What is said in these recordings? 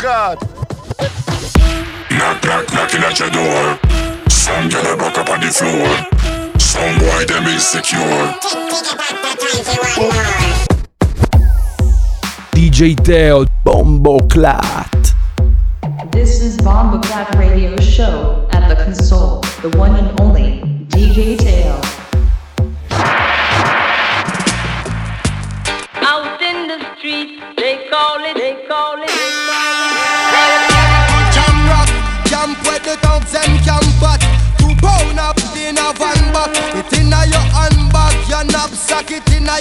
card. Knock, knock, knocking at your door. Some girl a back up on the floor. Some boy them insecure. DJ Teo Bombo Clat. This is Bomba Clap Radio Show at the console, the one and only DJ Tail.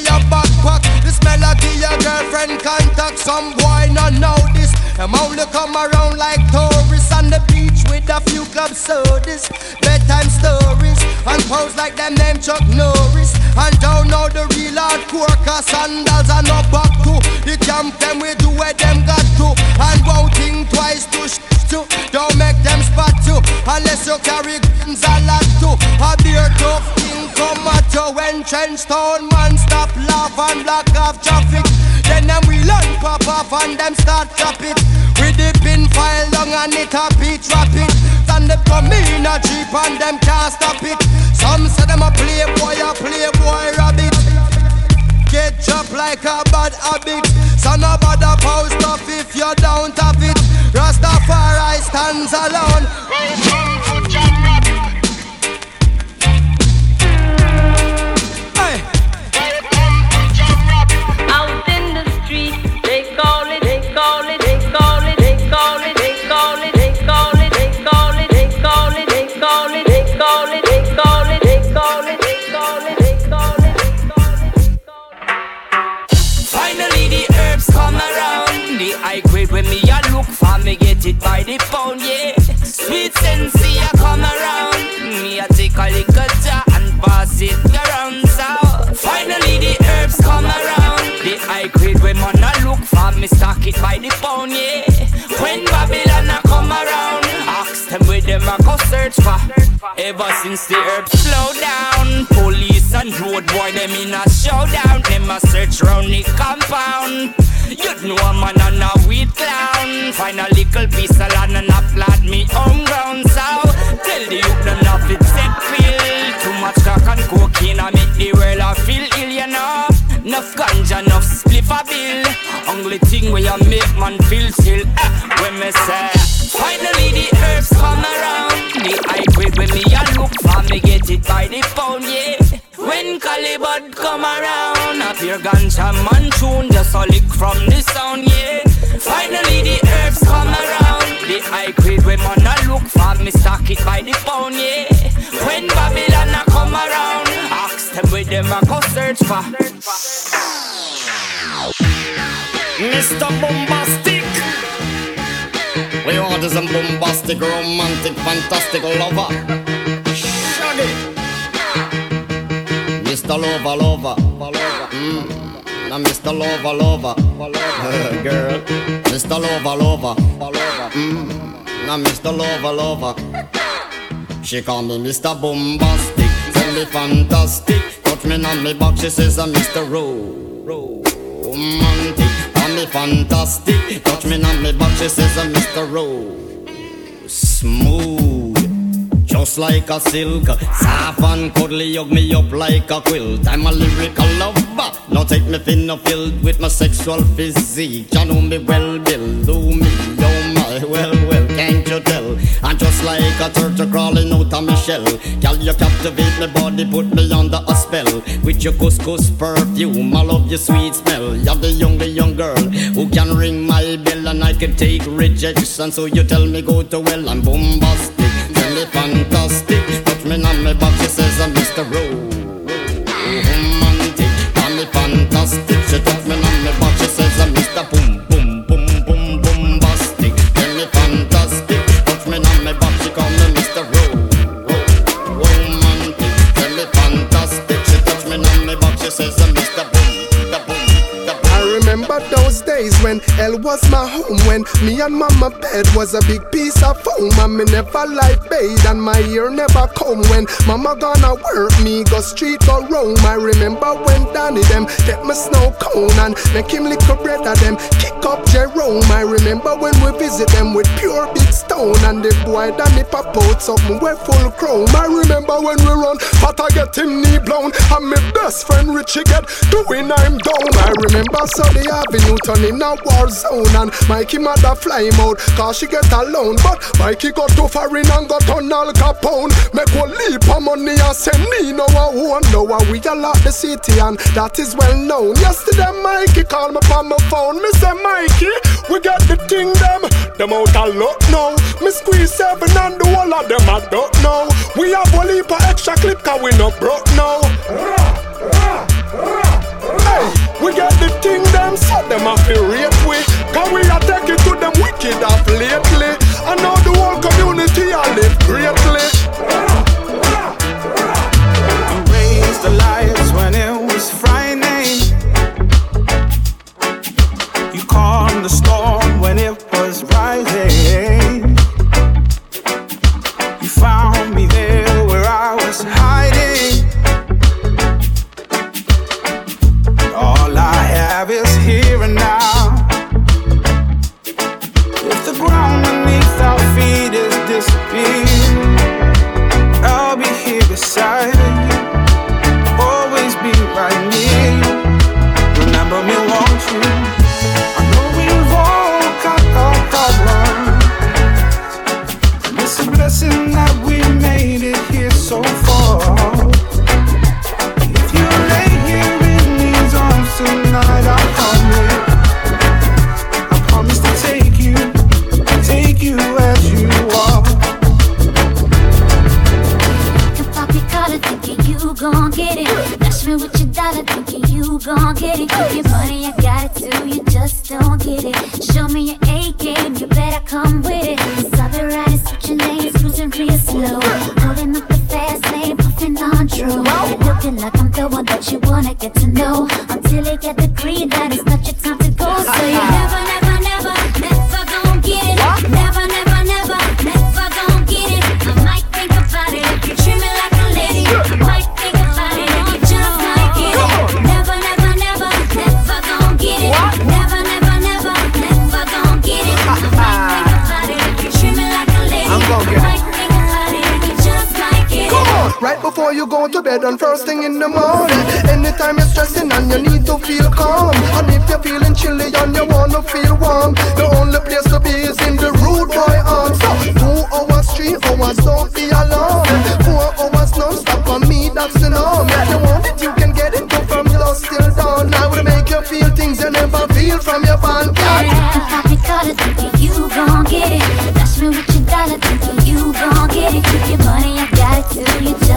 Knapsack, it in a your backpack. This melody your girlfriend contact. Some boy not know this. Them only come around like tourists on the beach with a few club sodas, bedtime stories, and pose like them name Chuck Norris. And don't know the real hardcore, cause sandals are no back to. The camp them we do where them got to, and won't think twice to sh- to. Don't make them spot you, unless you carry guns a lot to. A beer tough thing come at you when trench town man stop laugh and block off traffic. Then them we learn pop off and them start chop it. We dip in file long and it a beat rapid. Stand up come in a jeep and them can't stop it. Some say them a playboy, a playboy rabbit. Get chopped like a bad habit. So no bother post off if you don't have it hands alone. It by the pound, yeah. Sweet sensei a come around. Me a take a little jar and pass it around. So finally the herbs come around. The high grade when man a look for me stock it by the pound, yeah. When Babylon them them a go search for. Ever since the herbs slow down, police and road boy them in a showdown. Them a search round the compound. You'd know a man and a weed clown. Find a little piece of land and a plant me home ground. So tell the youth none of it set pill. Too much crack and cocaine I make the world a feel ill, you know. Enough ganja, enough spliff a bill. Only thing where you make man feel still. Eh, when me say, finally the herbs come around. The high grade when me a look for me get it by the pound, yeah. When Calibut come around, a pure ganja man tune just a lick from the sound, yeah. Finally the herbs come around. The high grade when man a look for me stock it by the pound, yeah. When Babylon a come around, ask them where them a go search for. Mr. Bombastic. A bombastic, romantic, fantastic lover. Shaggy. Mr. Lover, lover. Mm. Now Mr. Lover, lover. Girl. Mr. Lover, lover. Mm. Now Mr. Lover, lover. She call me Mr. Bombastic. Tell me fantastic. Touch me on me back. She says I'm Mr. Ro. Romantic. Me fantastic. Touch me on me back. She says Mr. Ro. Smooth. Just like a silk, soft and cuddly, hug me up like a quilt. I'm a lyrical lover. Now take me thin or filled with my sexual physique. You know me well, Bill. Do me, oh my, well, well, like a turtle crawling out of my shell. Girl, you captivate my body, put me under a spell. With your couscous perfume, I love your sweet smell. You're the young, the young girl who can ring my bell and I can take rejection. So you tell me go to well, I'm bombastic. Tell me fantastic. Touch me on my back, she says I'm Mr. Romantic. Tell me fantastic. Well was my home when me and mama bed was a big piece of foam? And me never like bathe and my ear never come When mama gonna work me go street or roam. I remember when Danny them get my snow cone And make him lick a bread of them kick up Jerome. I remember when we visit them with pure stone And the boy that nip up out something we full chrome. I remember when we run, but I get him knee blown. And my best friend Richie get doing I'm down. I remember Sunday Avenue turn in a war zone And Mikey mother fly him out, cause she get alone. But Mikey got too far in and got on Al Capone. Make one leap of money and send me no one. Who we all lot the city and that is well known. Yesterday Mikey called me on my phone, Mister Mikey, we got the thing them. Them out of luck now now. Me squeeze seven and the whole of them I don't know. We have a leap of extra clip cause we not broke now. Hey, we get the thing them so them a feel rape we. Cause we are taking to them wicked up lately. I know the whole community I live greatly. You raised the lights when it was frightening. You calmed the storm when it was rising. hours, don't be alone. Four hours non-stop for me, that's the norm. If you want it, you can get it. Go from dusk till dawn. I will make you feel things you never feel from your fan. Yeah. If I could cut it, you gon' get it. Dash me with your dollar, thinking you gon' get it. Keep your money, I got it till you.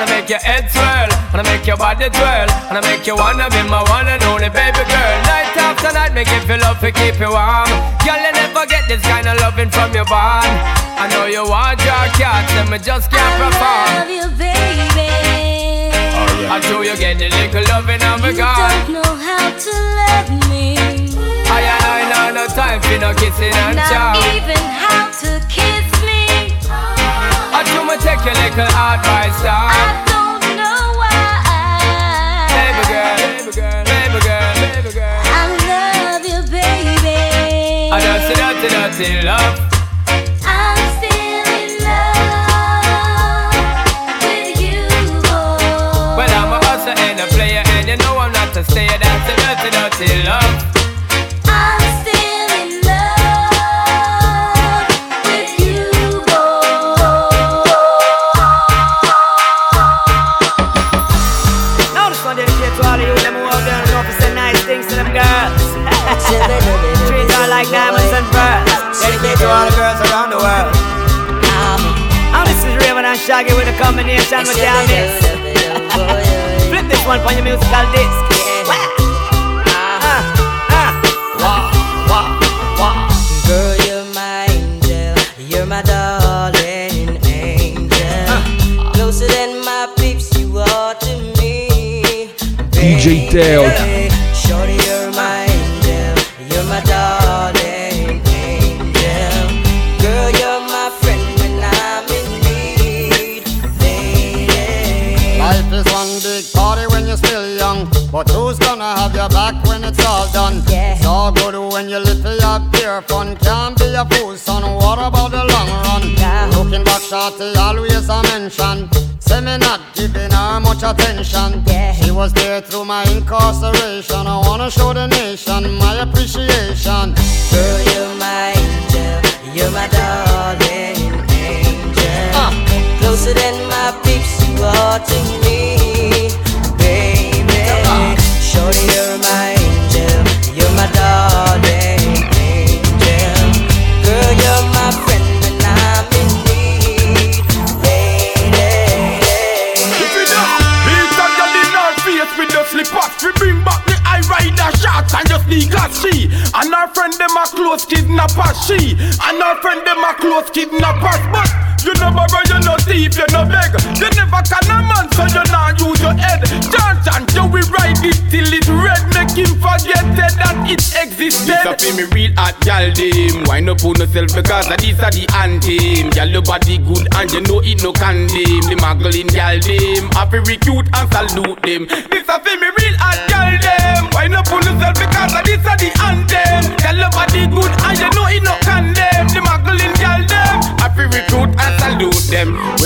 I make your head swirl, and I make your body twirl, and I make you wanna be my one and only baby girl. Night after night, make you feel love to keep you warm. Girl, you never get this kind of loving from your bond. I know you want your cat, and me just can't perform. I love you, baby. Yeah. Until you get the little loving of a God. You don't know how to love me. I I no time for no kissing and chow. Not even how to kiss. Me take your little advice, dog. I don't know why. Baby girl, baby girl, baby girl, baby girl. I love you, baby. I dirty, dirty, dirty love. I'm still in love with you, boy. Well, I'm a hustler and a player, and you know I'm not a stayer. That's a dirty, dirty love. Combination with your mix. Flip this one for your musical disc. Ah, ah. Girl, you're my angel. You're my darling angel. Ah. Closer than my peeps, you are to me. DJ Teo. Mention. Say me not giving her much attention. Yeah. She was there through my incarceration. I wanna show the nation my appreciation. Kidnappers she And our friend them a close kidnappers But you no borrow, you no thief, you no beg. You never can a man so you not use your head. And you will ride it till it red. Make him forget that, it existed. This a feel me real hot gal dem. Wind up on yourself because of this a the anthem. Gal your body good and you know it no condemn. The muggling gal dem. Happy recruit and salute them. This a feel me real hot gal dem. Wind up on yourself because of this a the anthem. Gal your body good and you know it no condemn. The muggling gal dem. Happy recruit and salute them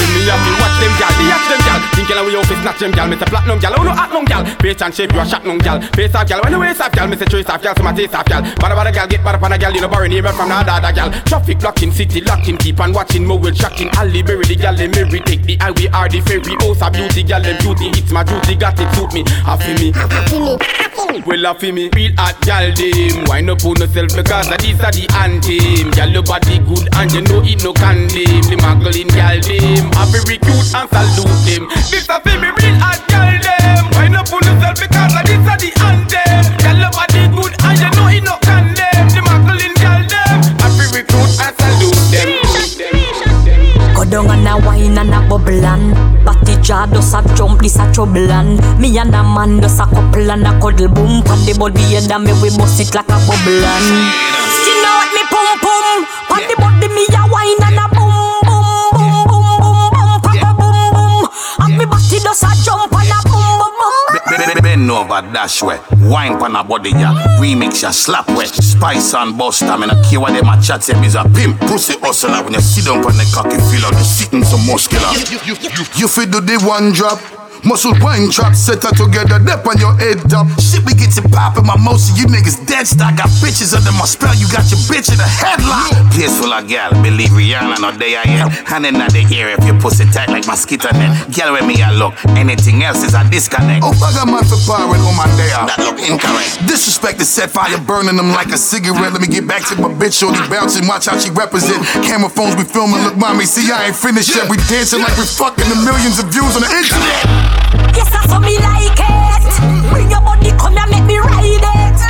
snatch them gal Me say platinum gal, oh no hot num gal? Face and shape you a shot num gal. Face off gal, when you waist off gal Me say trace off gal, so my taste off gal. Bada bada gal, get bada pana gal. You know borrow neighbor from the other gal. Traffic blocking, city locking. Keep on watching, more will shocking Ali bury the gal, them every Take the highway or the ferry. Oh, House of beauty gal, them beauty. It's my duty, got it, suit me. Happy me. Well, off me, real hot gal dem Wind up on yourself because of this a the anthem. Gal your body good and you know it no condemn. The muggling gal dem Happy recruit and salute them. This a me real hot girl them. Yourself because like this the body good and you know it no. The girl them. Happy and salute them. Wine and a bubble and jar does a jump, this a trouble and Me and a man does a couple and a cuddle boom Pan the body and a me we bust it like a bubble and Skin out me pum pum Pan the body me a wine and a jump and a boom boom boom Bend over, dash way. Wine pan a body, ya. Remix ya, slap wet. Spice and bust time. And a key what them a chat say, is a pimp. Pussy hustler. When you sit down on the cocky, feel like you sitting some muscular. You feel do the one drop. Muscle wine trap, set her together, dip on your head up. Shit, we get to poppin', my most of you niggas dead stock. Got bitches under my spell, you got your bitch in a headlock. Place full of gal, believe Rihanna, no day I am. Hand in the ear if you pussy tight like mosquito net. Gal with me, I look. Anything else is a disconnect. Oh, a man for pirate on oh, my day out. That look incorrect. Disrespect the set fire, burning them like a cigarette. Let me get back to my bitch, shorty bouncing, watch how she represent. Camera phones we filming, look, mommy, see, I ain't finished yet. We dancing like we fucking the millions of views on the internet. Yes, I saw me like it. Bring your body, come and make me ride it.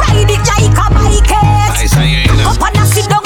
Ride it like a bike it. Up and sit down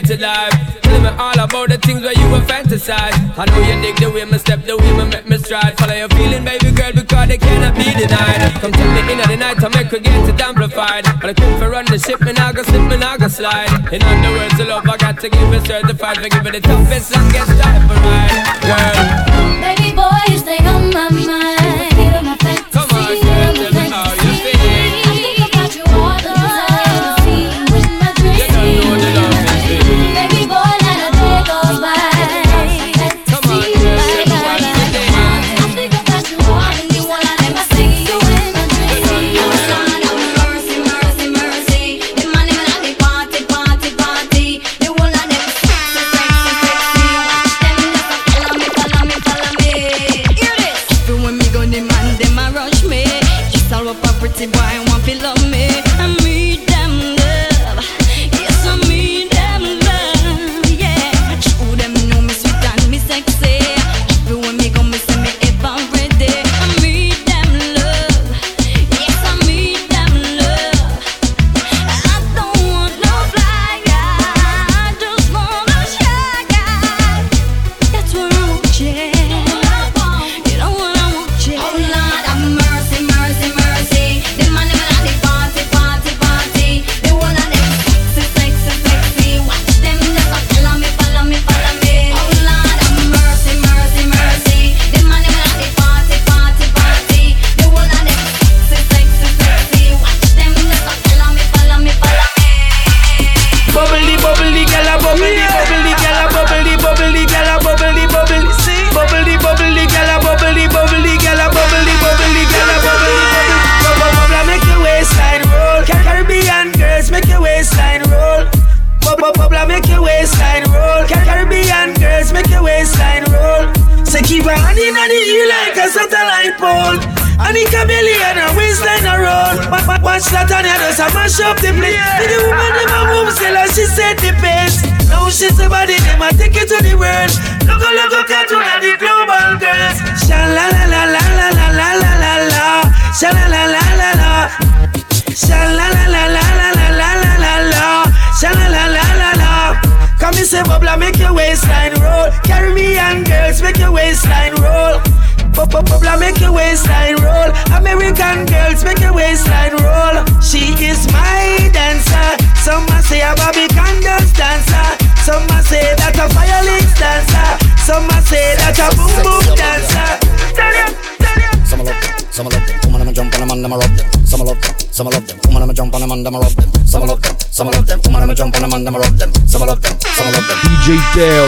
get to life. Tell me all about the things where you were fantasize. I know you dig the way me step, the way me make me stride. Follow your feeling, baby girl, because they cannot be denied. Come tell me in the night, I make her get it amplified. But I come for run the ship, me nah go slip, me nah go slide. In other words, the love I got to give it certified. For give it the toughest, longest time for ride, girl. Baby boy, you stay on my mind. And the chameleon her waistline a roll. Wa- wa- Watch that and you just a mash up the place. See the woman them a move still and she set the pace. Now she's somebody them a take it to the world. Look a look a cartoon of the global girls. Sha la la la la la la la la la la. Sha la la la la la. Sha la la la la la la la la la la. Sha la la la la la. Come and say bubble make your waistline roll. Caribbean girls make your waistline roll. Bubble make your waistline roll. American girls make your waistline roll. She is my dancer. Some say a Bobby Candles dancer. Some say that a violin dancer. Some say that a boom boom dancer. Tell you, tell you. Some love, some love. Woman, I'm a jump and I'm a rub. Some love. I love them. Woman, I'ma jump on them and them I love them. Some I love them, some I love them. Woman, I'ma jump on them and them I love them. Some I love them, some I love them. DJ Teo.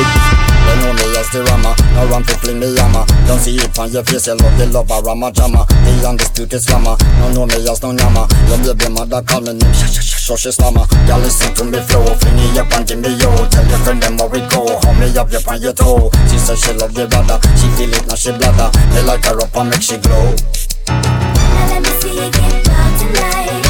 They know me as the rammer, no run to fling me hammer. Don't see it on your face, you love the lover, rama jammer. The undisputed slammer, no know me as no yammer. Your baby mother call me name, sh sh sh sh she slammer. Girl listen to me flow, fling me up and give me yo. Tell your friend them how we go, hold me up, you on your toe. She say she love the brother, she feel it now she bladder. They like her up and make she glow. Now let me see you get wild tonight.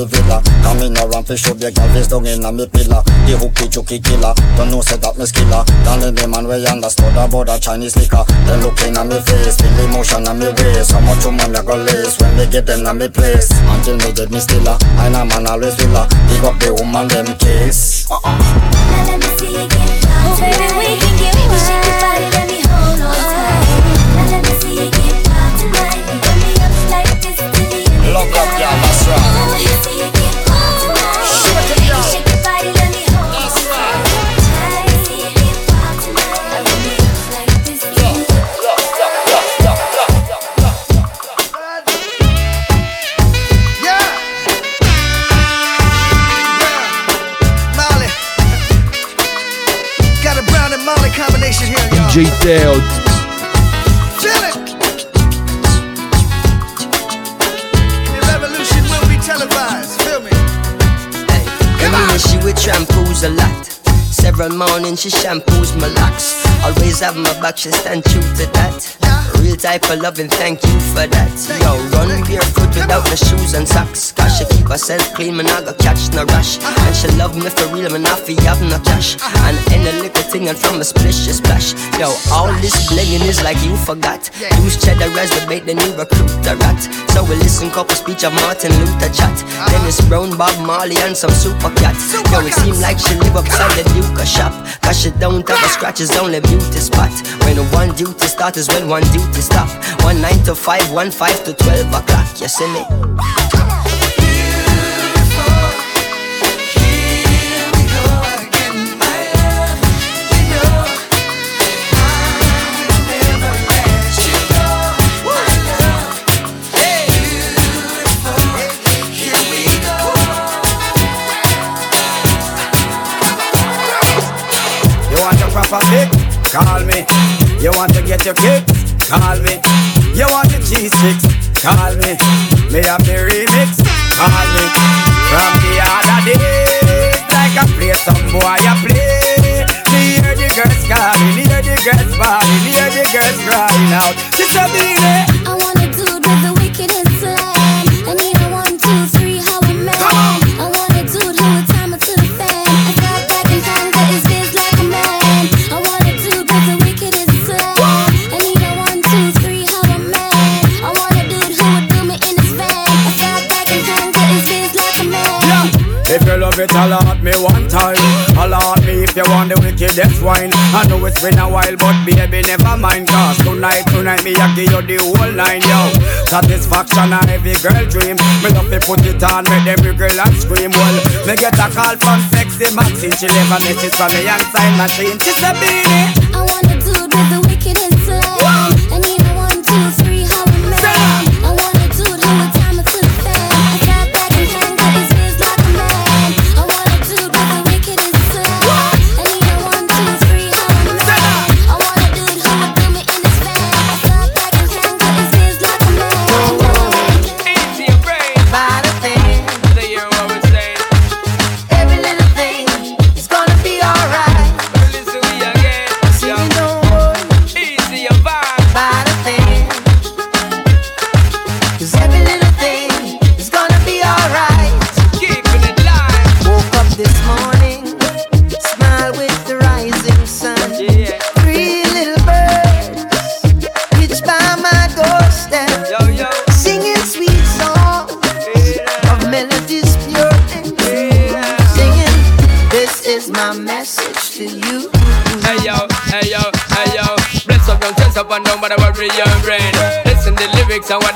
Me villa. Come in around fi show the girl face down in a me pillar. The hooky chooky killer Don't know say that me skiller. Down in the man we understood about the Chinese liquor. They looking at me face Feel emotion on me waist. How much woman me go lace When me get them at me place? Until me dead me stiller. I know man always villa. Pick up the woman them case. Uh-uh. Now let me see you get wild tonight. we can get Baby, Come on. She with shampoos a lot. Several mornings she shampoos my locks. Always have my back, she stand true to that. Real type of loving, thank you for that. Yo, run barefoot without the shoes and socks. Cause she keep herself clean, man, I got catch no rush. And she love me for real, man, I feel have no cash. And any little thing and from a splish, she splash. Yo, all this blinging is like you forgot. Use cheddar as the bait, then you recruit the rat. So we listen couple speech of Martin Luther chat. Dennis Brown, Bob Marley, and some super cat. Yo, it seem like she live upside the Duke shop. Cause she don't have a scratch, it's only beauty spot. When one duty start is when one duty stop. One nine to five, one five to twelve o'clock. You see me? You want a? Call me. You want to get your kicks? Call me. You want your cheese sticks? Call me. Me have the remix? Call me. From the other day, like I play some boy I play. Me hear the girls calling, hear the girls bawling, hear the girls crying out. Sister Beenie. It, alert me one time. Alert me if you want the wickedest wine. I know it's been a while, but baby, never mind. Cause tonight, tonight, me, I give you the whole nine, yo. Satisfaction, a every girl dream. Me love to put it on, make them girl and scream. Well, me get a call from sexy Maxine. She leave a message from me inside machine. She said, Beenie. I wanna do it with the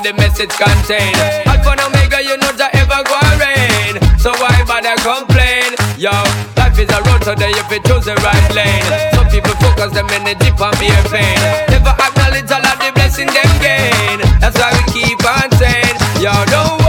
the message contain. Alpha and Omega, you know that ever go rain. So why bother complain? Yo, life is a road today if you choose the right lane. Some people focus them energy on beer pain. Never acknowledge all of the blessing them gain. That's why we keep on saying, yo, don't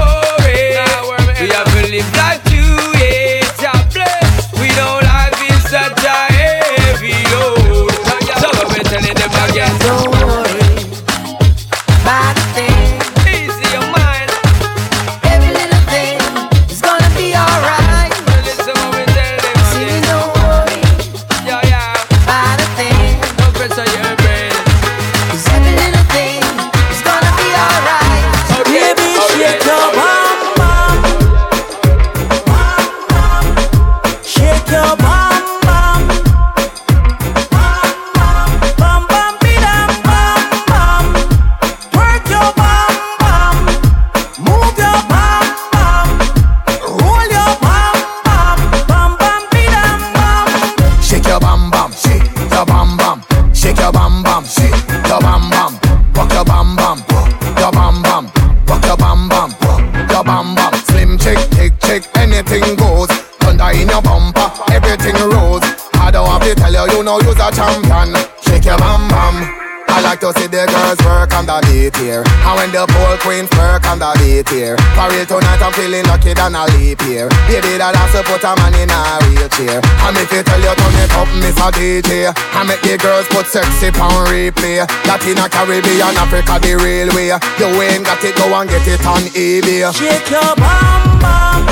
on the beat here. For real tonight I'm feeling lucky than a leap here Baby that has to put a man in a wheelchair And if you tell you turn it up, a DJ I make the girls put sexy on replay. Latina, Caribbean, Africa the real way. You ain't got it, go and get it on eBay. Shake your bum bum.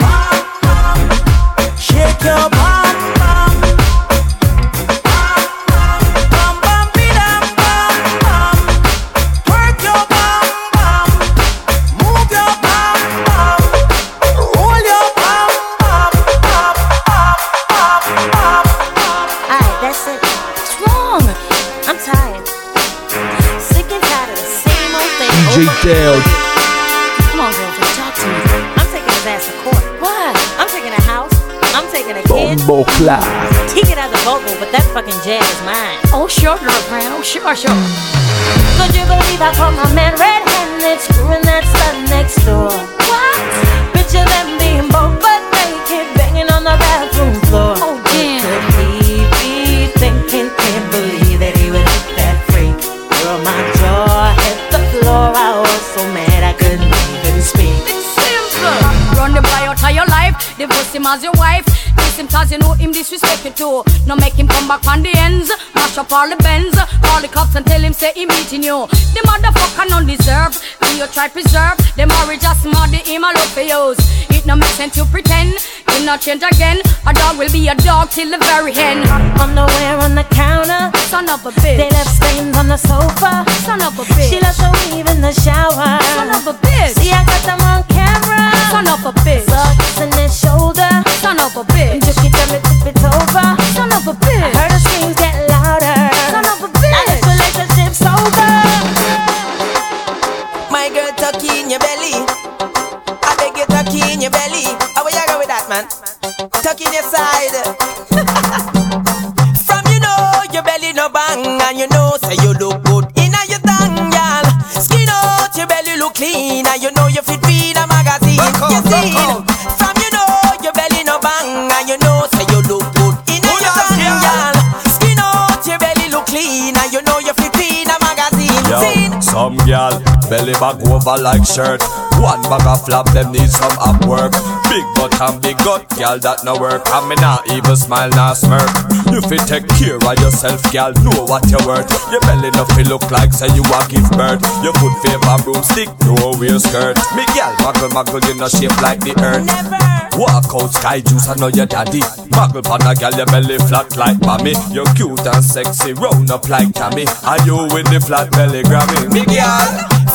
bum bum, Shake your. Bum DJ. Come on, girlfriend, talk to me. I'm taking his ass to court. What? I'm taking a house. I'm taking a kid. Bombo Clat. He could have the vocal, but that fucking jazz is mine. Oh, sure, girlfriend. Oh, sure, sure. Could you believe I caught my man red-handed screwing that slut next door? What? Picture them being both but naked, banging on the bathroom Divorce him as your wife. Kiss him cause you know him disrespect you too. No make him come back on the ends. Mash up all the bends. Call the cops and tell him say he meeting you. The motherfucker non deserve. And you try preserve. The marriage just smart. The him a look for yours. It no make sense you pretend. He not change again. A dog will be a dog till the very end. Underwear on the counter. Son of a bitch. They left stains on the sofa. Son of a bitch. She left the weave in the shower. Son of a bitch. See, I got them on camera. Son of a bitch. Sucks in his shoulder. Son of a bitch. Just keep them if it's over. Son of a bitch. I heard her screams get louder. Son of a Now this bitch. relationship's over. Belly back over like shirt. One bag of flap, them need some up work. Big butt and big gut, gal that no work. And me not even smile, not smirk. You fit take care of yourself, gal. Know what you're worth. Your belly no feel look like say you a give birth. Your foot favor broomstick, no wear skirt. Me gal muggle muggle, you no shape like the earth. Never. Walk out sky juice, I know your daddy. Muggle pan a gal, your belly flat like mommy. You're cute and sexy, round up like Tammy. Are you with the flat belly Grammy. Me gal.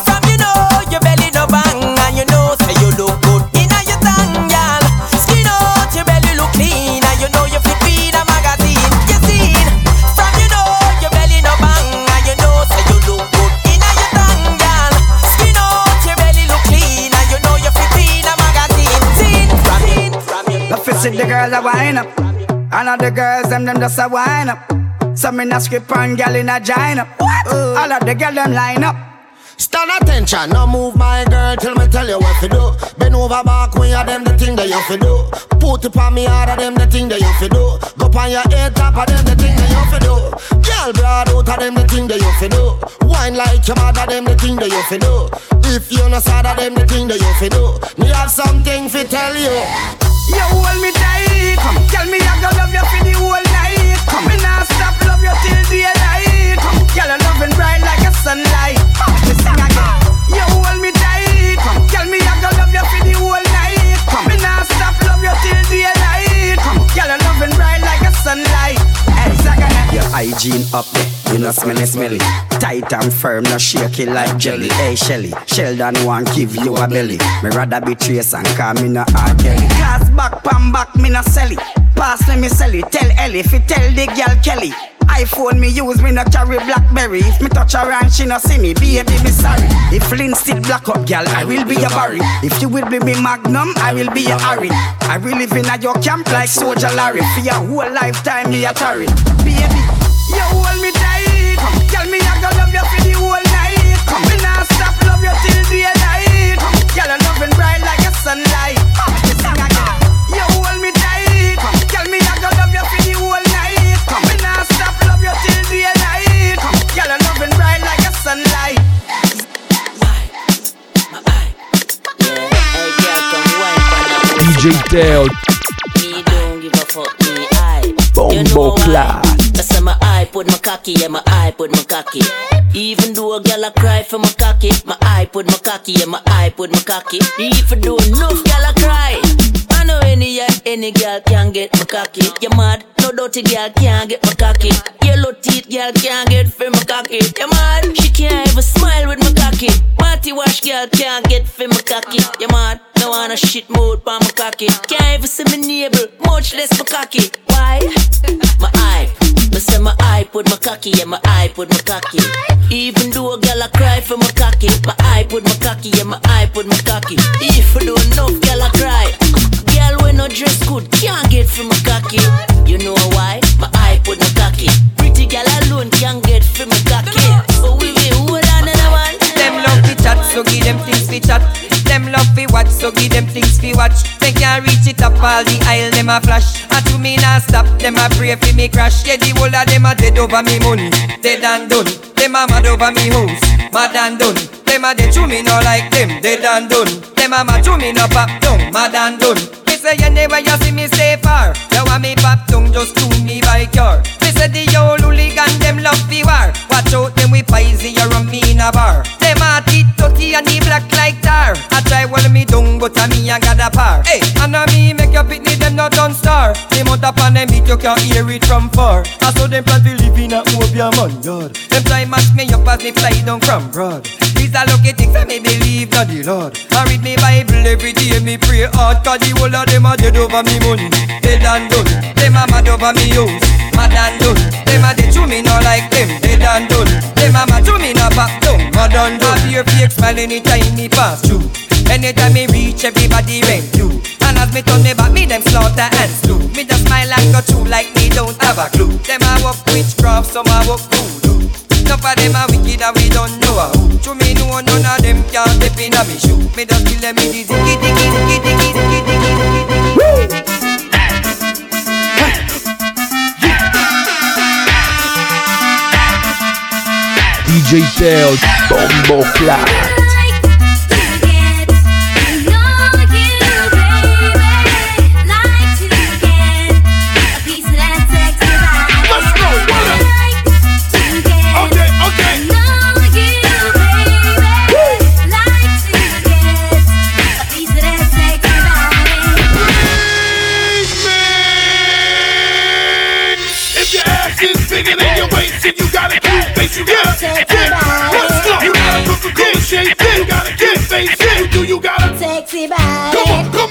No bang and you know say you look good in your tongue, y'all. Skin out your belly look clean and you know you fit read a magazine. You seen? From you know your belly no bang and you know say you look good in your tongue, y'all. Skin out your belly look clean and you know you fit read a magazine. Seen? From in, from in. The fit the girls a wine up. And all the girls them them just a wine up. So me not skip on gal in a China. All of the gal them line up. Stand attention, now move my girl till me tell you what to do. Bend over back when you them the thing that you fi do. Put it on me harder them the thing that you fi do. Go on your head top of them the thing that you fi do. Girl broad out of them the thing that you fi do. Wine like your mother them the thing that you fi do. If you not sad of them the thing that you fi do. Me have something fi tell you. You hold me tight, come. Tell me I gonna love you for the whole night. Come, me not stop love you till daylight. Come, girl, I'm loving bright like sunlight. Me sing again. You hold me tight. Tell me I gonna love you for the whole night. Me not stop love you till daylight. Come, girl, I'm loving bright like a sunlight. Hey, Your hygiene up there, you know smelly smelly. Tight and firm, not shaky like jelly. Hey Shelly, Sheldon want give you a belly. Me rather be trace and call me no R. Kelly. Cast back, pan back, me no sell it. Pass let me sell it. Tell Ellie, fi tell the girl Kelly. iPhone me use, me no carry Blackberry. If me touch her and she no see me, baby me sorry. If Lynn still black up, girl, I will be your Barry. If you will be me Magnum, I will be your Harry. I will live in a your camp like Soldier Larry. For your whole lifetime, me a tarry. Baby, you hold me tight. DJ Teo, Me don't give a fuck, me I. You Bombo know why? I say my eye put my cocky, yeah, my eye put my cocky. Even though a girl a cry for my cocky, my eye put my cocky, yeah, my eye put my cocky. Even though enough girl a cry, I know any any girl can get my cocky. You mad? No dirty girl can't get my cocky. Yellow teeth girl can't get for my cocky. You mad? She can't even smile with my cocky. Party wash girl can't get for my cocky. You mad? No want a shit mood for my cocky. Can't even see me neighbor, much less my cocky. Why? My eye. Me say my eye put my cocky, yeah, my eye put my cocky. Even though a girl a cry for my cocky, my eye put my cocky, yeah, my eye put my cocky. If you don't enough girl a cry, girl when no dress good can't get for my cocky. You know why? My eye put my cocky. Pretty girl alone can't get for my cocky. So we will hold on another one. Them love fi chat, so give them things fi chat. Them love fi watch, so give them things fi watch. They can't reach it up all the aisle, them a flash. And to me not stop, them a pray fi me crash. Yeah, the whole of them a dead over me money, dead and done. Them a mad over me house, mad and done. Them a dead to me no like them, dead and done. Them a mad to me no pop down, mad and done. Say never you see me stay far. You want me pop down just to me by car. Me say the old hooligan them love fi war. Watch out them we poison you run me in a bar. A and the black like tar. I try well me down but a me a got a par. Hey, and a me make your pitney them not done star. Them out up on them beat you can hear it from far. I saw them plan to live in a Obeah man yard. Them try match me up as me fly down from broad. These are lucky things I me believe not the Lord. I read me Bible every day me pray hard. Cause the whole of them a dead over me money. Dead and done. Them a mad over me house. Mad and done. Them a dead to me not like them. Dead and done. Them a mad to me not back down. Mad and done. Have your fake smile anytime me pass through. Anytime me reach, everybody rent you. And as me turn me back, me them slaughter and slew. Me just smile and go through like me don't have a clue. Them a work witchcraft, some a work voodoo. Enough of them a wicked and we don't know a who. To me know none of them can step in a me shoe. Me just kill them with the ziggy diggy diggy diggy diggy diggy diggy. DJ Teo, Bombo Clat. You gotta get Let's go. You got a Coca-Cola shape, you gotta get face. You do, you gotta Sexy body. Come on, come on.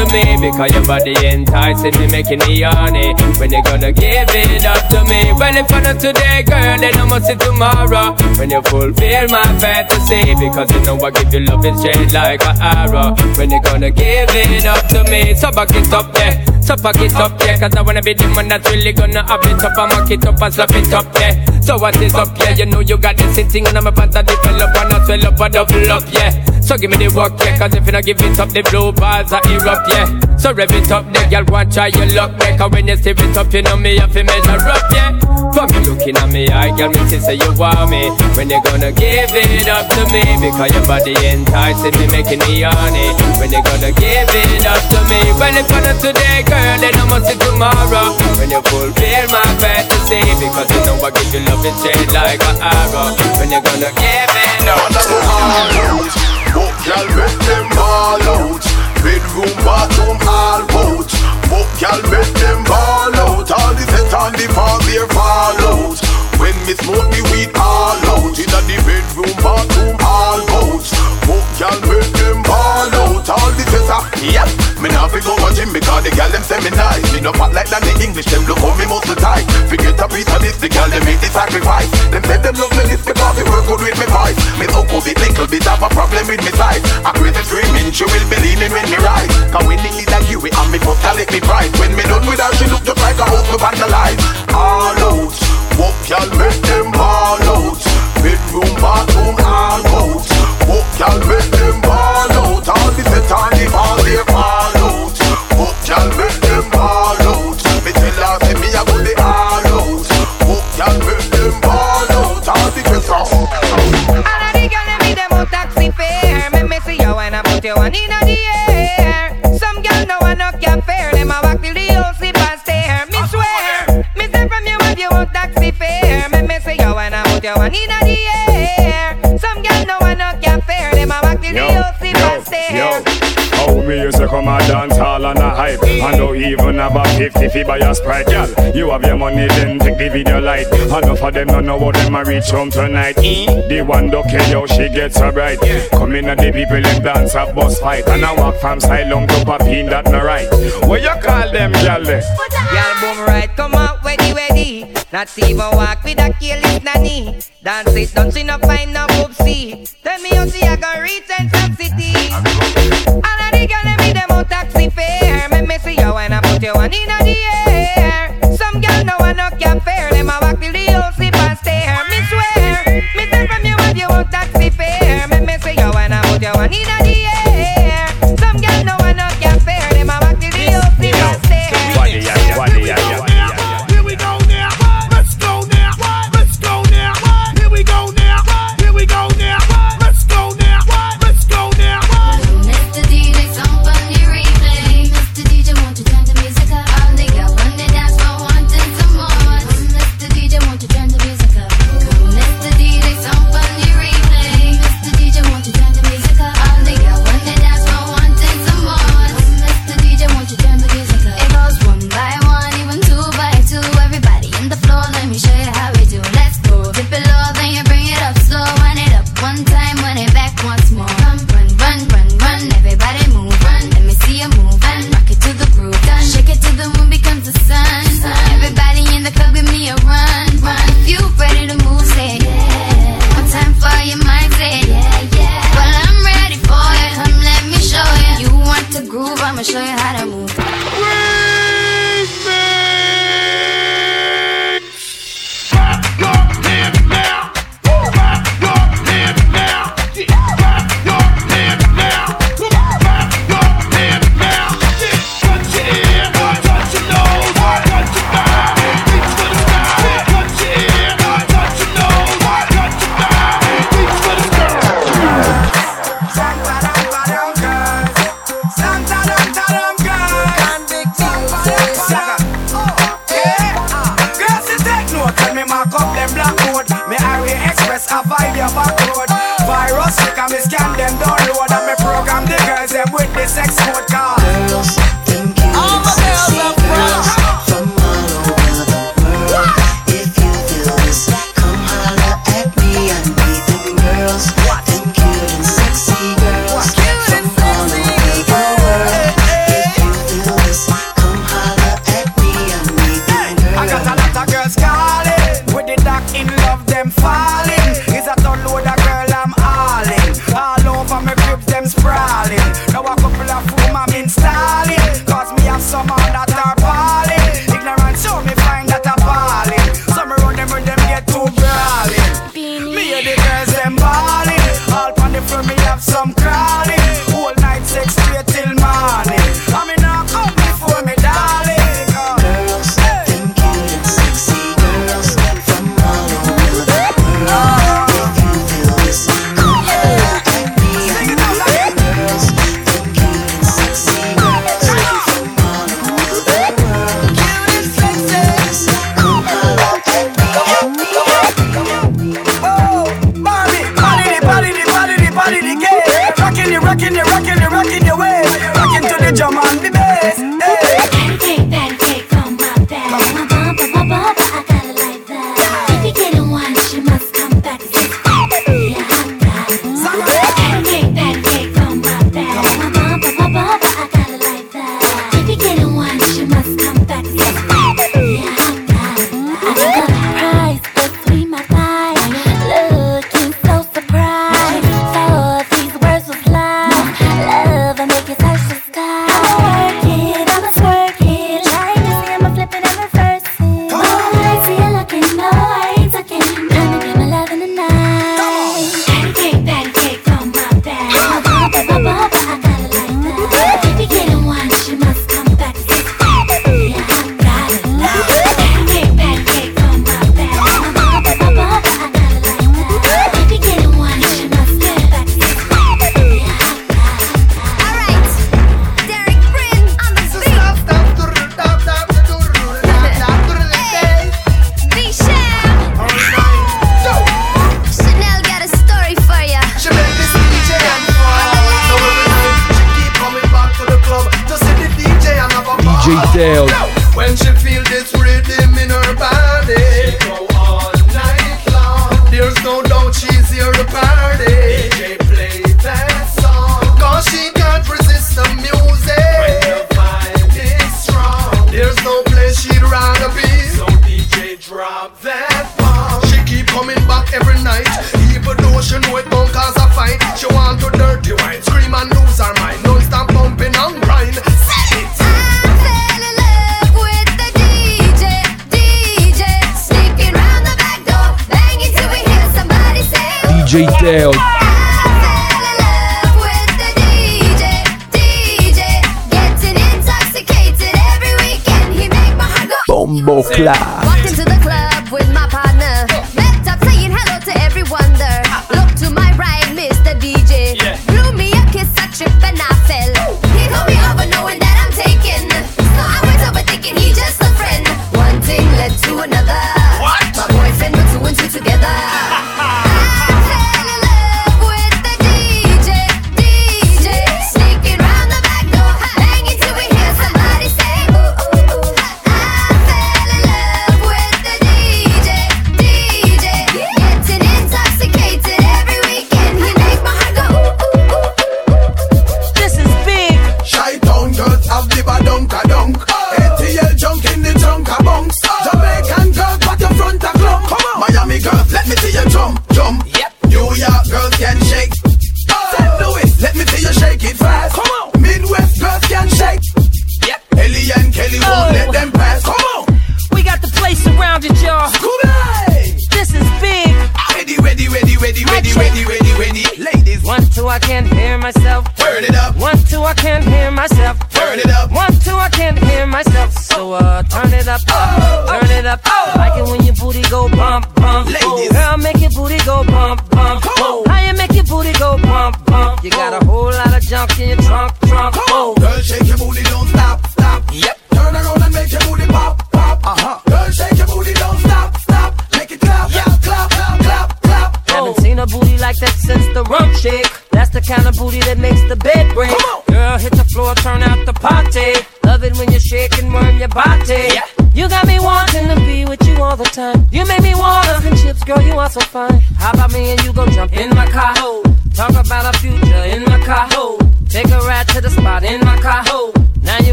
To me? Because your body enticing me, making me horny. When you gonna give it up to me? Well, if I not today, girl, then I must see tomorrow. When you fulfill my fantasy, because you know I give you love straight like an arrow. When you gonna give it up to me? So back it up, yeah. So pack it up, yeah. Cause I wanna be the man that's really gonna have it up and mock it up and slap it up, yeah. So what is up, yeah? You know you got this sitting on my pants, I develop and I swell up and double up, yeah. So give me the work, yeah. Cause if you not give it up, the blue bars are erupt, yeah. So rev it up, the girl, go and try your luck, yeah. Cause when you stir it up, you know me have to measure up, yeah. For me looking at me, I girl, me say you want me. When you gonna give it up to me? Because your body enticing me, making me horny. When you gonna give it up to me? Well, if I not today, girl, then I must see tomorrow. When you fulfill my fantasy, because you know I give you love it straight like an arrow. When you gonna give it up to me? Book y'all make them ball out. Bedroom, bathroom, all out Book y'all make them ball out. All the set on the farm, they fall out When me smoke the weed all out. Inna the bedroom, bathroom, all out. Book y'all make them ball out. All the on, yep Me nah fi go to gym because the gal them say me nice. Me no fat like that the English, them look how me muscle tight Forget a piece of this, the gal them make the sacrifice. Them say them love me this because they work good with me voice Me so cool bit little bit have a problem with me size. I crazy screaming, she will be leaning when me rise. Cause when the leader give it and me first collect me price When me done with her, she look just like a house me vandalize. All out, walk y'all make them ball out. Bedroom, bathroom, all out. Walk y'all make them ball out. All the set on the ball, put you one in the air. Some girls know I knock your fare. Them a walk till the and stare. Yo, how we used to come and dance hall on a hype And don't even have a 50 fee by your sprite, girl You have your money, then take the video light Enough of them don't know how them a reach home tonight? The one don't care how she gets so bright Come in and the people them dance a bus fight And I walk from Silong to Papine, that no right What you call them, girl? eh? Y'all boom right, come out, ready, ready. Not even walk with a careless nanny. Dance it, don't see no find no boobsy. Tell me how see I go reach and some city. All of the girls with them on taxi fare. Make me see you when I put you one in the air. Some girl know I knock your fare. Them a walk till the whole sleep and stare. Me swear, me say from you if you want taxi fare. Make me see you when I put you one in the I'ma show you how to move. Them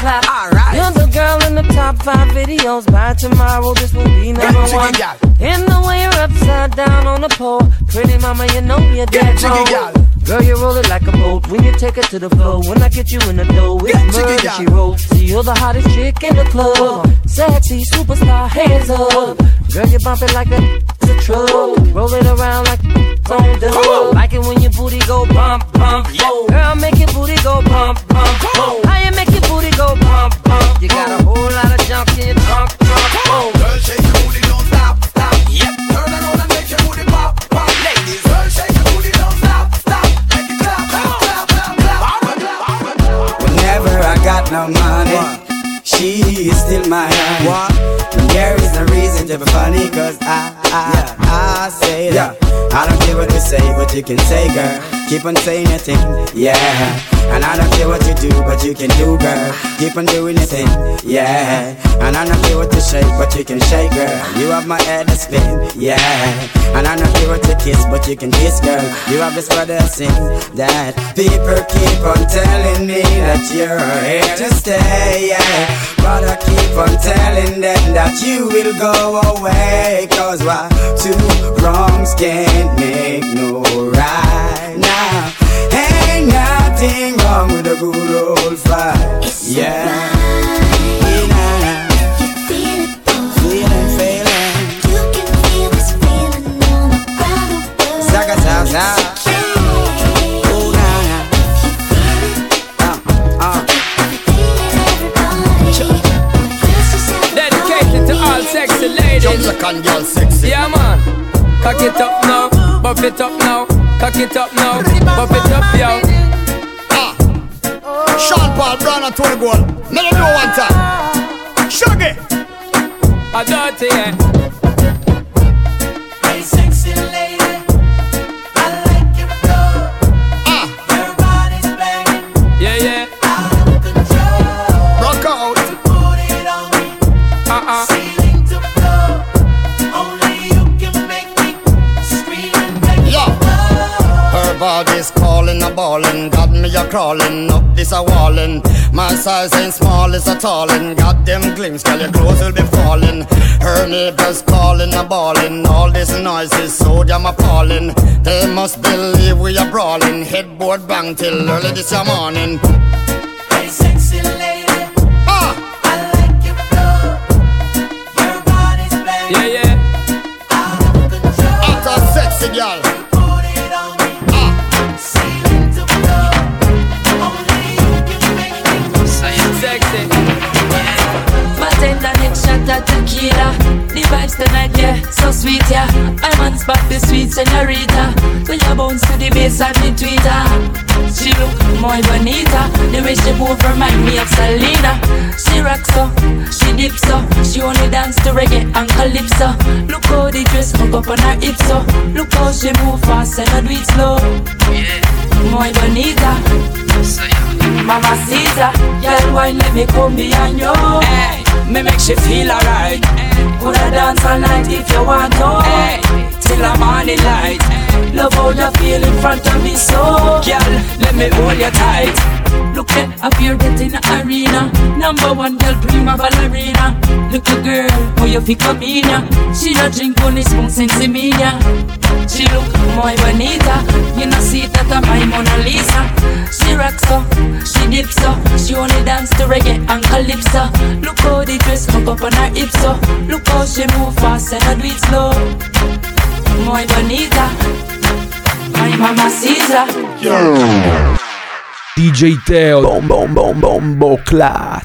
clap. Alright. You're the girl in the top five videos. By tomorrow, this will be number jiggy, one. In the way you're upside down on the pole. Pretty mama, you know you're dead gal. Girl, you roll it like a boat when you take it to the floor. When I get you in the dough, it's jiggy, murder she wrote. See, you're the hottest chick in the club. Sexy superstar, hands up. Girl, you bump it like a, a truck. Roll it around like on the Like it when your booty go bump, bump, oh. Girl, make your booty go bump, bump, oh. How you make your booty go bump, bump? You got a whole lot of junk in your trunk, No money, she is still my honey. There is no reason to be funny, cause I, I, I say that. I don't care what you say, but you can say, girl. Keep on saying your thing, yeah. And I don't care what you do, but you can do, girl. Keep on doing your thing, yeah. And I don't care what you shake, but you can shake, girl. You have my head to spin, yeah. And I don't care what you kiss, but you can kiss, girl. You have this brother sing that people keep on telling me that you're here to stay, yeah. But I keep on telling them that you will go away. Cause why two wrongs can't make no right now. Ain't nothing wrong with a good old fight. Yeah. Yeah, buff it up now. Cock it up now, buff it up, yo. Ah. Oh. Sean Paul, Brown and Tony Gold. Let them know one time. Shaggy. A dirty, yeah. Crawling up this a wallin'. My size ain't small, it's a tallin'. Got them glimpse, girl, your clothes will be falling. Her neighbors calling, a ballin'. All this noise is so damn appalling. They must believe we are brawling. Headboard bang till early this morning. Sweet, yeah. My man spot the sweet senorita When you bounce to the bass and the tweeter. She look more bonita. The way she move remind me of Selena. She rock so, she dip so. She only dance to reggae and calypso. Look how the dress hook up on her hips so. Look how she move fast and I do it slow. Muy bonita. Mama Caesar, girl, wine let me come behind you. Hey, me make she feel alright. Coulda dance all night if you want to. Hey, till the morning light. Love how you feel in front of me, so girl, let me hold you tight. Look at here get in the arena. Number one girl, prima ballerina. Look, Little girl, how you feel come in? She don't drink only spoon since. She look muy bonita. You know see that I'm my Mona Lisa. She rock so, she dip so. She only dance to reggae and calypso. Look how the dress hook up on her hips so. Look how she move fast and I do it slow. Muy bonita. My mama Caesar. DJ Teo, bom bom bom bombo clat.